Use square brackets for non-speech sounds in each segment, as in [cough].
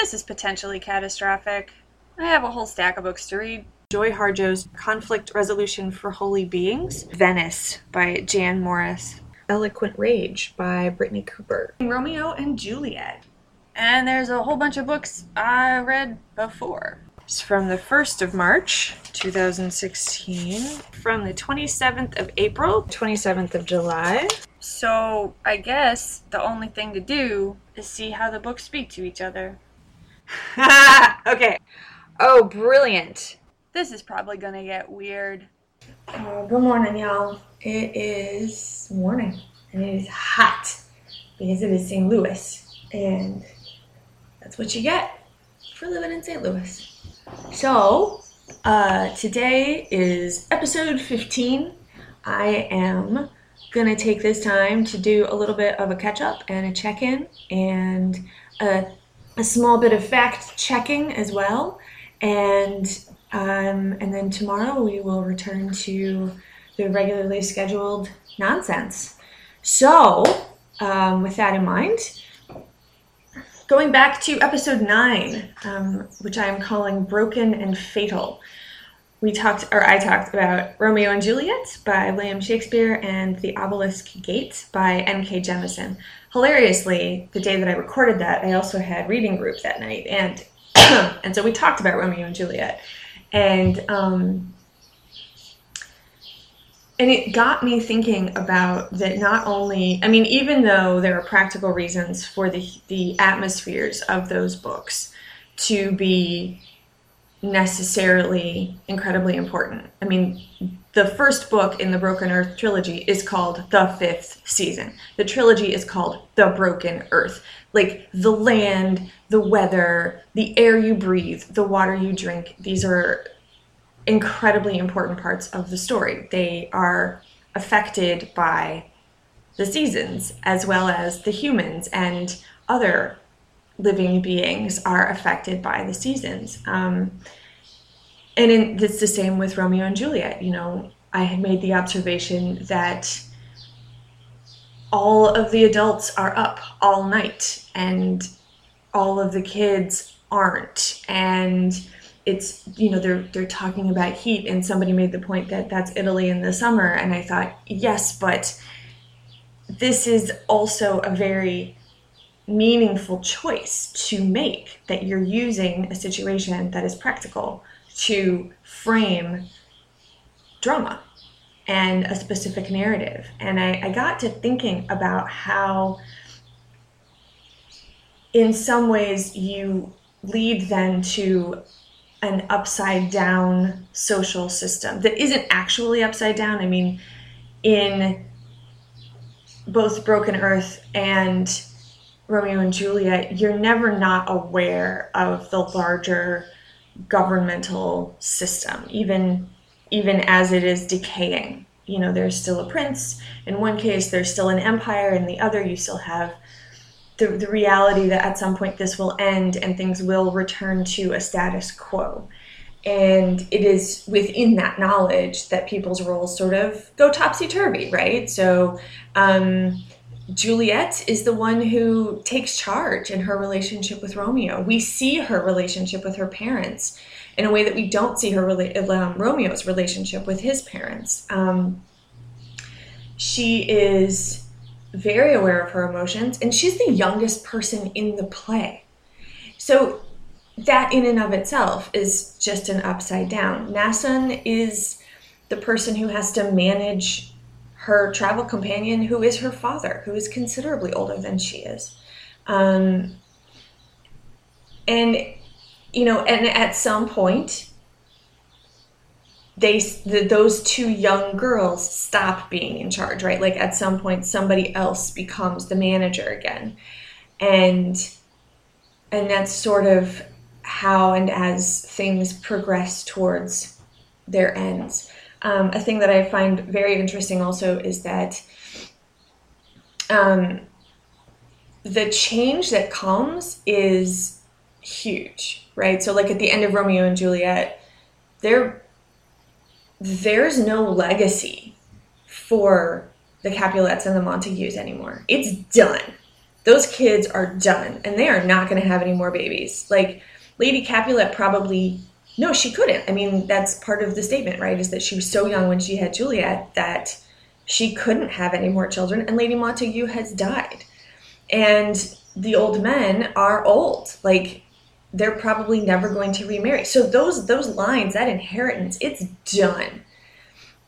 This is potentially catastrophic. I have a whole stack of books to read. Joy Harjo's Conflict Resolution for Holy Beings, Venice by Jan Morris, Eloquent Rage by Brittney Cooper, Romeo and Juliet. And there's a whole bunch of books I read before. It's from the 1st of March, 2016, from the 27th of April, 27th of July. So I guess the only thing to do is see how the books speak to each other. [laughs] okay. Oh, brilliant. This is probably gonna get weird. Uh, good morning, y'all. It is morning and it is hot because it is St. Louis, and that's what you get for living in St. Louis. So, uh, today is episode 15. I am gonna take this time to do a little bit of a catch up and a check in and a, a small bit of fact checking as well. And um, and then tomorrow we will return to the regularly scheduled nonsense. So, um, with that in mind, going back to episode nine, um, which I am calling Broken and Fatal we talked, or I talked about Romeo and Juliet by William Shakespeare and The Obelisk Gate by N.K. Jemisin. Hilariously, the day that I recorded that, I also had reading group that night, and [clears throat] and so we talked about Romeo and Juliet, and um, and it got me thinking about that. Not only, I mean, even though there are practical reasons for the the atmospheres of those books to be necessarily incredibly important. I mean, the first book in the Broken Earth trilogy is called The Fifth Season. The trilogy is called The Broken Earth. Like the land, the weather, the air you breathe, the water you drink, these are incredibly important parts of the story. They are affected by the seasons as well as the humans and other living beings are affected by the seasons. Um, and in, it's the same with Romeo and Juliet. You know, I had made the observation that all of the adults are up all night and all of the kids aren't. And it's you know they're they're talking about heat and somebody made the point that that's Italy in the summer and I thought yes but this is also a very meaningful choice to make that you're using a situation that is practical to frame drama and a specific narrative. And I, I got to thinking about how, in some ways, you lead then to an upside down social system that isn't actually upside down. I mean, in both Broken Earth and Romeo and Juliet, you're never not aware of the larger governmental system, even even as it is decaying. You know, there's still a prince. In one case, there's still an empire. In the other, you still have the, the reality that at some point this will end and things will return to a status quo. And it is within that knowledge that people's roles sort of go topsy turvy, right? So, um, Juliet is the one who takes charge in her relationship with Romeo. We see her relationship with her parents in a way that we don't see her um, Romeo's relationship with his parents. Um, she is very aware of her emotions, and she's the youngest person in the play. So that in and of itself is just an upside down. Nassun is the person who has to manage her travel companion, who is her father, who is considerably older than she is. Um, and, you know, and at some point, they the, those two young girls stop being in charge, right? Like at some point, somebody else becomes the manager again, and and that's sort of how and as things progress towards their ends. Um, a thing that I find very interesting also is that um, the change that comes is huge, right? So, like at the end of Romeo and Juliet, there there's no legacy for the Capulets and the Montagues anymore. It's done. those kids are done and they are not going to have any more babies. Like Lady Capulet probably no, she couldn't. I mean, that's part of the statement, right? Is that she was so young when she had Juliet that she couldn't have any more children, and Lady Montague has died. And the old men are old. Like they're probably never going to remarry. So those those lines, that inheritance, it's done.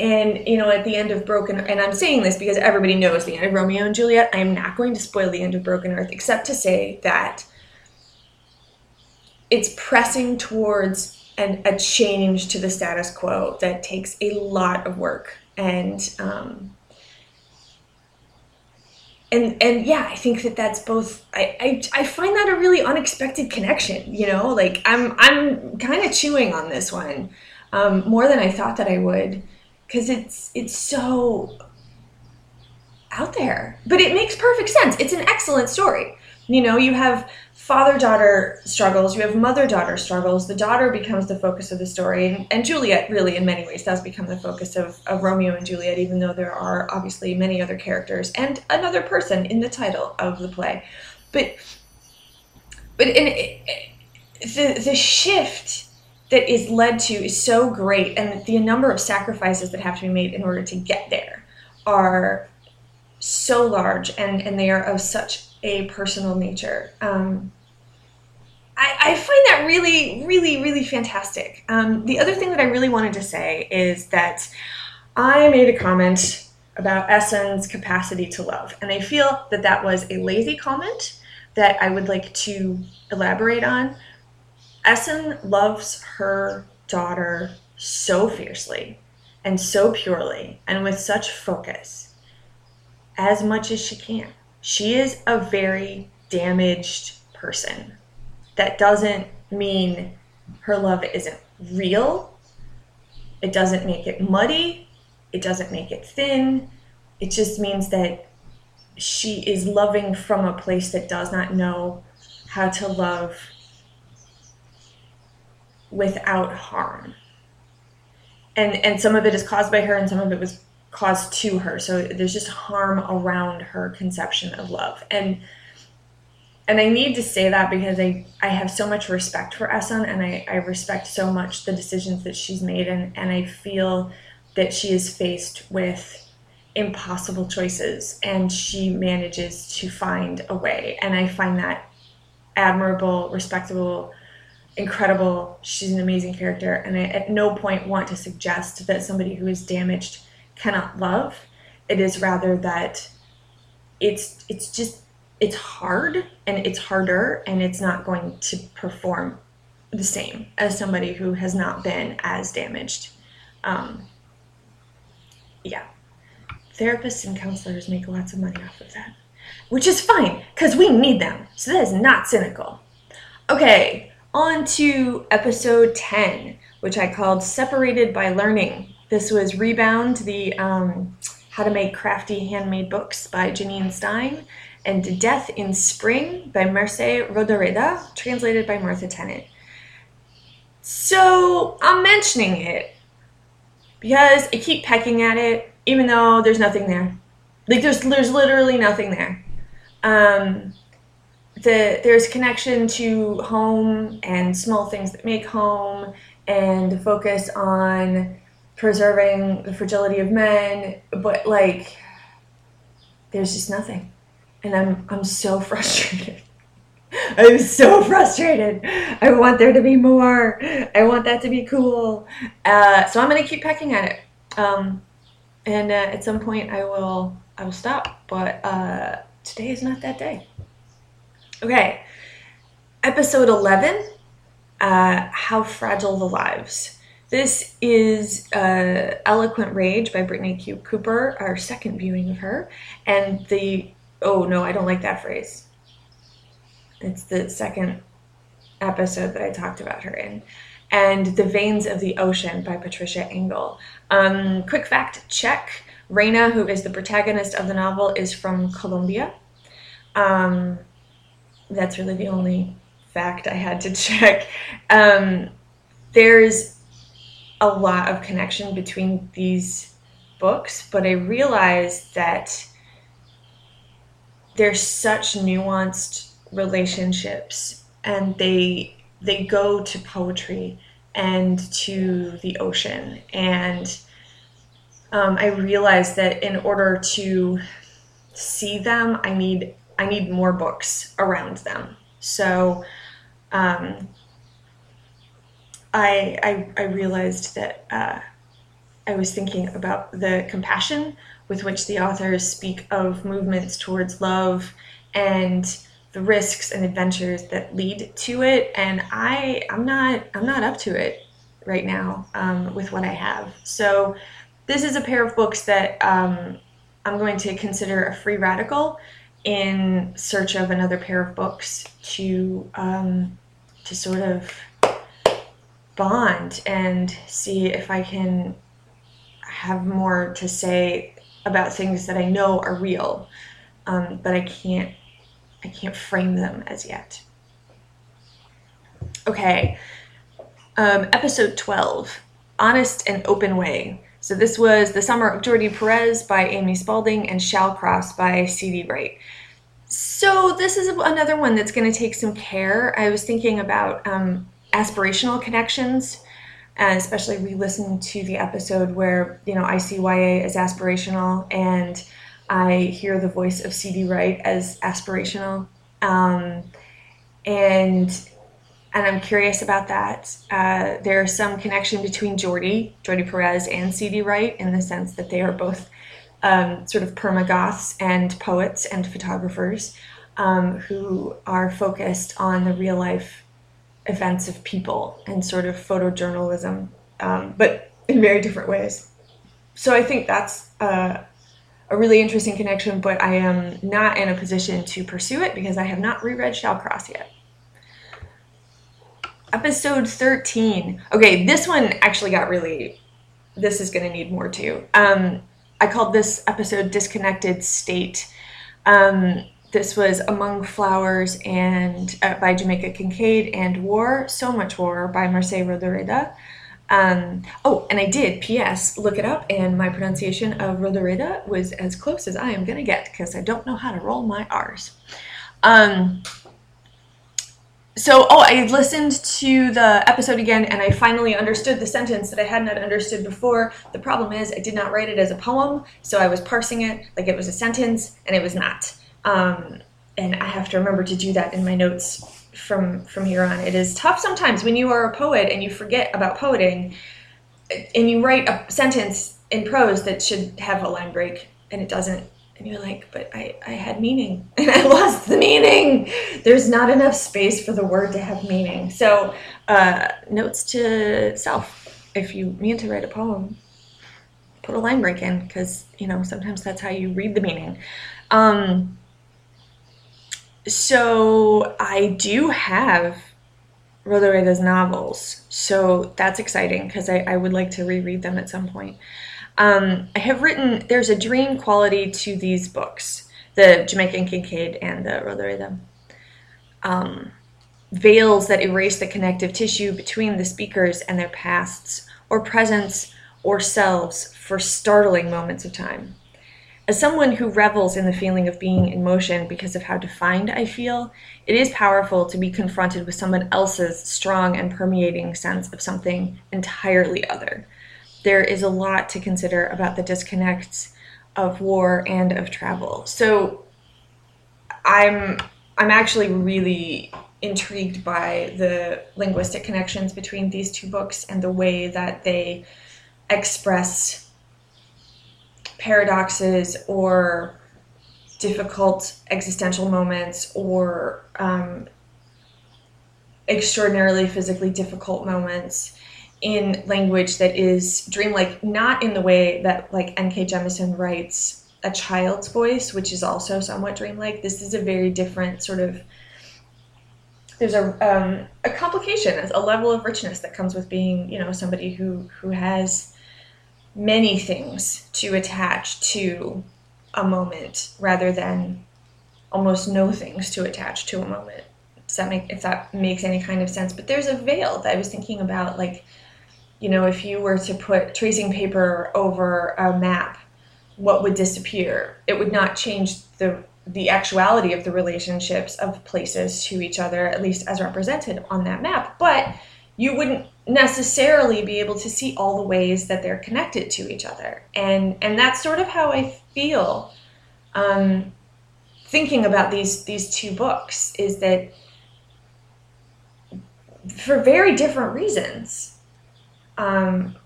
And you know, at the end of Broken, and I'm saying this because everybody knows the end of Romeo and Juliet. I am not going to spoil the end of Broken Earth, except to say that it's pressing towards an, a change to the status quo that takes a lot of work. And um, and and yeah i think that that's both I, I i find that a really unexpected connection you know? Like i'm i'm kind of chewing on this one um, more than i thought that i would because it's it's so out there. But it makes perfect sense. It's an excellent story. You know you have father daughter struggles, you have mother daughter struggles. The daughter becomes the focus of the story. And, and, Juliet, really, in many ways, does become the focus of, of Romeo and Juliet, even though there are obviously many other characters and another person in the title of the play. But, but in, the, the shift that is led to is so great, and the number of sacrifices that have to be made in order to get there are so large and, and they are of such a personal nature. Um, I, I, find that really, really, really fantastic. Um, the other thing that I really wanted to say is that I made a comment about Essun's capacity to love, and I feel that that was a lazy comment that I would like to elaborate on. Essun loves her daughter so fiercely and so purely and with such focus as much as she can. She is a very damaged person that doesn't mean her love isn't real. It doesn't make it muddy. It doesn't make it thin. It just means that she is loving from a place that does not know how to love without harm. And and some of it is caused by her and some of it was caused to her. So there's just harm around her conception of love. And and I need to say that because I, I have so much respect for Essun and I, I respect so much the decisions that she's made and, and I feel that she is faced with impossible choices and she manages to find a way. And I find that admirable, respectable, incredible. She's an amazing character. And I at no point want to suggest that somebody who is damaged cannot love. It is rather that it's it's just it's hard and it's harder and it's not going to perform the same as somebody who has not been as damaged. Um, yeah. Therapists and counselors make lots of money off of that, which is fine because we need them. So that is not cynical. Okay, on to episode 10, which I called Separated by Learning. This was Rebound, the um, How to Make Crafty Handmade Books by Jeannine Stein and Death in Spring by Merce Rodoreda, translated by Martha Tennent. So I'm mentioning it because I keep pecking at it, even though there's nothing there. Like there's there's literally nothing there. Um, the there's connection to home and small things that make home, and focus on preserving the fragility of men, but like there's just nothing and I'm I'm so [laughs] frustrated. I'm so frustrated. I want there to be more. I want that to be cool. Uh, so I'm gonna keep pecking at it. Um, and uh, at some point I will I will stop. But uh, today is not that day. Okay, episode eleven. Uh, How fragile the lives. This is uh, Eloquent Rage by Brittney Q. Cooper, our second viewing of her, and the oh no, I don't like that phrase. It's the second episode that I talked about her in. And The Veins of the Ocean by Patricia Engel. Um, quick fact check Reina, who is the protagonist of the novel, is from Colombia. Um, that's really the only fact I had to [laughs] check. Um, there's a lot of connection between these books, but I realized that they're such nuanced relationships and they they go to poetry and to the ocean. And um, i realized that in order to see them i need i need more books around them. So um, I, I, I realized that uh, I was thinking about the compassion with which the authors speak of movements towards love and the risks and adventures that lead to it. And i i'm not i'm not up to it right now um, with what i have. So this is a pair of books that um, i'm going to consider a free radical in search of another pair of books to um, to sort of bond and see if i can have more to say about things that I know are real, um, but I can't I can't frame them as yet. Okay, um, episode twelve, honest and open way. So this was the summer of Jordi Perez by Amy Spalding and Shallcross by C.D. Wright. So this is another one that's going to take some care. I was thinking about um, aspirational connections and especially we listened to the episode where you know I see YA as aspirational and I hear the voice of CD Wright as aspirational, um, and and I'm curious about that. Uh, there's some connection between Jordi, Jordi Perez, and CD Wright in the sense that they are both um, sort of permagoths and poets and photographers um, who are focused on the real life events of people and sort of photojournalism, um, but in very different ways. So I think that's uh, a really interesting connection, but I am not in a position to pursue it because I have not reread Shallcross yet. Episode 13. Okay, this one actually got really, this is going to need more too. Um, I called this episode Disconnected State. Um, this was Among Flowers and uh, by Jamaica Kincaid and War, So Much War by Mercè Rodoreda. Um, oh, and I did, P.S., look it up, and my pronunciation of Rodoreda was as close as I am going to get because I don't know how to roll my R's. Um, so, oh, I listened to the episode again and I finally understood the sentence that I had not understood before. The problem is, I did not write it as a poem, so I was parsing it like it was a sentence, and it was not. Um, and I have to remember to do that in my notes from from here on. It is tough sometimes when you are a poet and you forget about poeting, and you write a sentence in prose that should have a line break and it doesn't. And you're like, but I, I had meaning [laughs] and I lost the meaning. There's not enough space for the word to have meaning. So, uh, notes to self if you mean to write a poem, put a line break in because, you know, sometimes that's how you read the meaning. Um, so I do have Rodoreda's novels, so that's exciting because I, I, would like to reread them at some point. Um, I have written, there's a dream quality to these books, the Jamaica Kincaid and the Rodoreda. Um, veils that erase the connective tissue between the speakers and their pasts, or presents, or selves for startling moments of time. As someone who revels in the feeling of being in motion because of how defined I feel, it is powerful to be confronted with someone else's strong and permeating sense of something entirely other. There is a lot to consider about the disconnects of war and of travel. So I'm I'm actually really intrigued by the linguistic connections between these two books and the way that they express paradoxes or difficult existential moments or um, extraordinarily physically difficult moments in language that is dreamlike, not in the way that like N.K. Jemisin writes a child's voice, which is also somewhat dreamlike. This is a very different sort of. There's a um, a complication, a level of richness that comes with being, you know, somebody who who has many things to attach to a moment rather than almost no things to attach to a moment. Does that make if that makes any kind of sense? But there's a veil that I was thinking about, like, you know, if you were to put tracing paper over a map, what would disappear? It would not change the the actuality of the relationships of places to each other, at least as represented on that map. But you wouldn't necessarily be able to see all the ways that they're connected to each other. And and that's sort of how I feel um, thinking about these these two books is that for very different reasons. Um,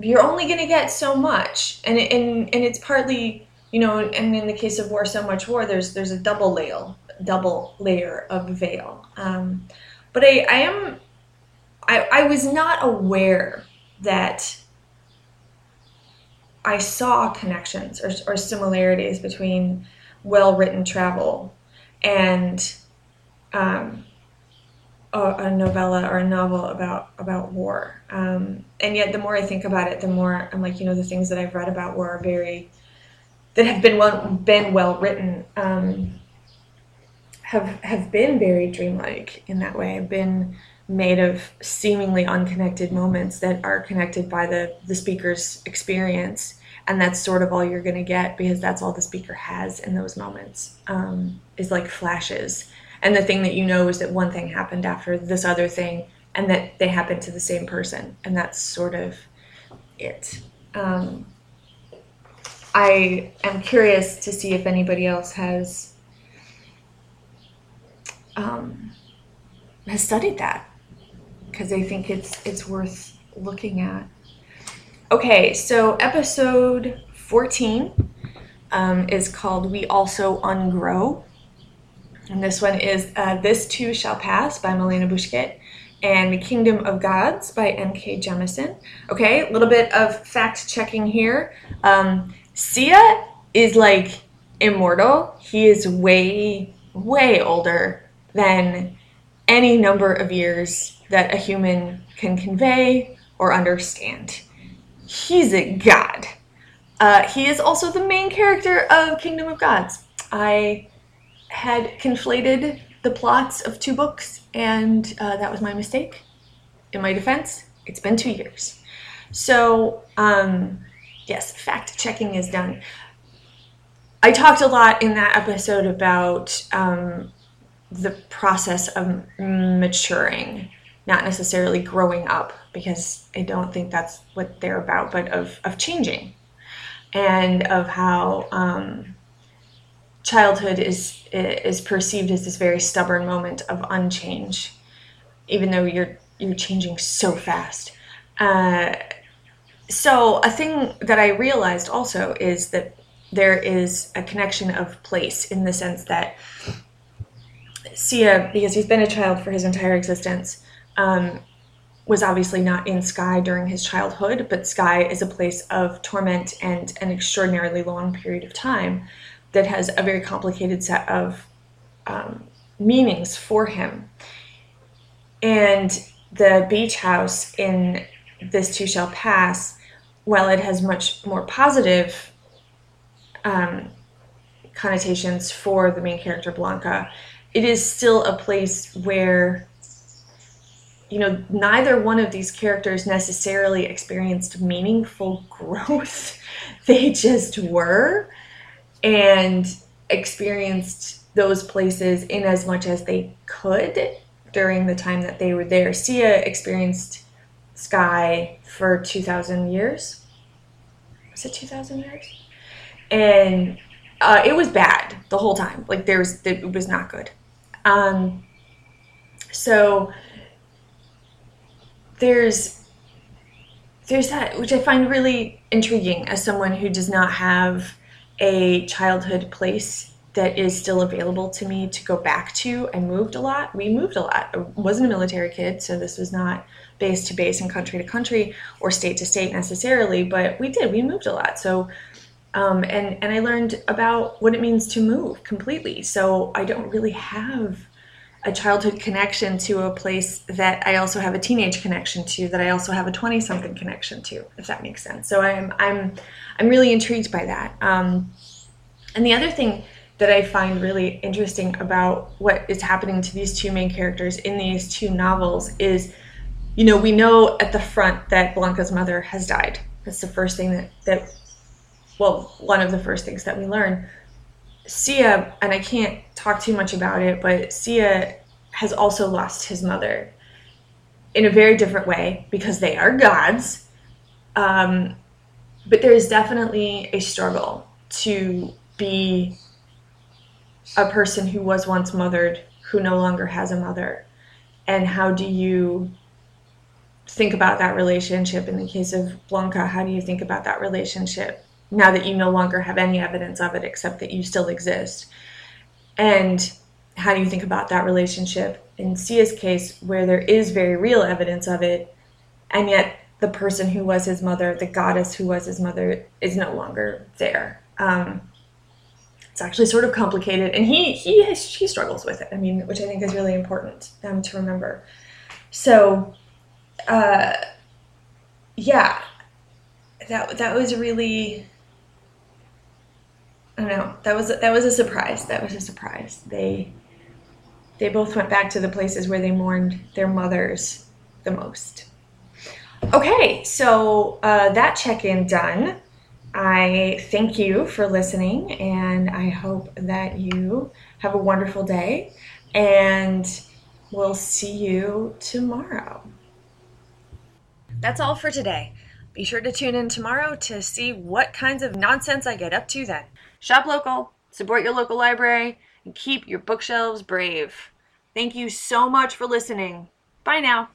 you're only going to get so much, and and and it's partly you know, and in the case of war, so much war, there's there's a double layer, double layer of veil. Um, but I, I am, I, I was not aware that I saw connections or, or similarities between well-written travel and um, a, a, novella or a novel about about war. Um, and yet, the more I think about it, the more I'm like, you know, the things that I've read about war are very that have been well been well written um, have have been very dreamlike in that way. Have been made of seemingly unconnected moments that are connected by the the speaker's experience, and that's sort of all you're going to get because that's all the speaker has in those moments um, is like flashes. And the thing that you know is that one thing happened after this other thing, and that they happened to the same person, and that's sort of it. Um, I am curious to see if anybody else has um, has studied that because I think it's it's worth looking at. Okay, so episode 14 um, is called We Also Ungrow. And this one is uh, This Too Shall Pass by Milena Busquets and The Kingdom of Gods by N.K. Jemisin. Okay, a little bit of fact checking here. Um, Sieh is like immortal. He is way, way older than any number of years that a human can convey or understand. He's a god. Uh, he is also the main character of Kingdom of Gods. I had conflated the plots of two books, and uh, that was my mistake. In my defense, it's been two years. So, um, yes, fact checking is done. I talked a lot in that episode about um, the process of maturing, not necessarily growing up, because I don't think that's what they're about, but of, of changing and of how um, childhood is is perceived as this very stubborn moment of unchange, even though you're you're changing so fast. Uh, so a thing that I realized also is that there is a connection of place in the sense that Sieh, because he's been a child for his entire existence, um, was obviously not in Sky during his childhood, but Sky is a place of torment and an extraordinarily long period of time that has a very complicated set of um, meanings for him. And the beach house in This Too Shall Pass while it has much more positive um, connotations for the main character Blanca, it is still a place where you know neither one of these characters necessarily experienced meaningful [laughs] growth. They just were and experienced those places in as much as they could during the time that they were there. Sieh experienced sky for 2000 years. Was it 2000 years? And uh, it was bad the whole time. Like there was it was not good um, so there's there's that which i find really intriguing as someone who does not have a childhood place that is still available to me to go back to. I moved a lot. We moved a lot. I wasn't a military kid, so this was not base to base and country to country or state to state necessarily, but we did. We moved a lot. So, um, and and I learned about what it means to move completely. So I don't really have a childhood connection to a place that I also have a teenage connection to, that I also have a twenty something connection to, if that makes sense. So I'm I'm I'm really intrigued by that. Um, and the other thing that I find really interesting about what is happening to these two main characters in these two novels is you know, we know at the front that Blanca's mother has died. That's the first thing that, that well, one of the first things that we learn. Sieh, and I can't talk too much about it, but Sieh has also lost his mother in a very different way because they are gods. Um, but there is definitely a struggle to be a person who was once mothered who no longer has a mother. And how do you think about that relationship? In the case of Blanca, how do you think about that relationship now that you no longer have any evidence of it except that you still exist? And how do you think about that relationship in Sieh's case where there is very real evidence of it and yet the person who was his mother, the goddess who was his mother, is no longer there. Um, it's actually sort of complicated, and he he has, he struggles with it. I mean, which I think is really important um, to remember. So, uh, yeah, that that was really. I don't know. That was that was a surprise. That was a surprise. They they both went back to the places where they mourned their mothers the most. Okay, so uh, that check in done. I thank you for listening, and I hope that you have a wonderful day, and we'll see you tomorrow. That's all for today. Be sure to tune in tomorrow to see what kinds of nonsense I get up to then. Shop local, support your local library, and keep your bookshelves brave. Thank you so much for listening. Bye now.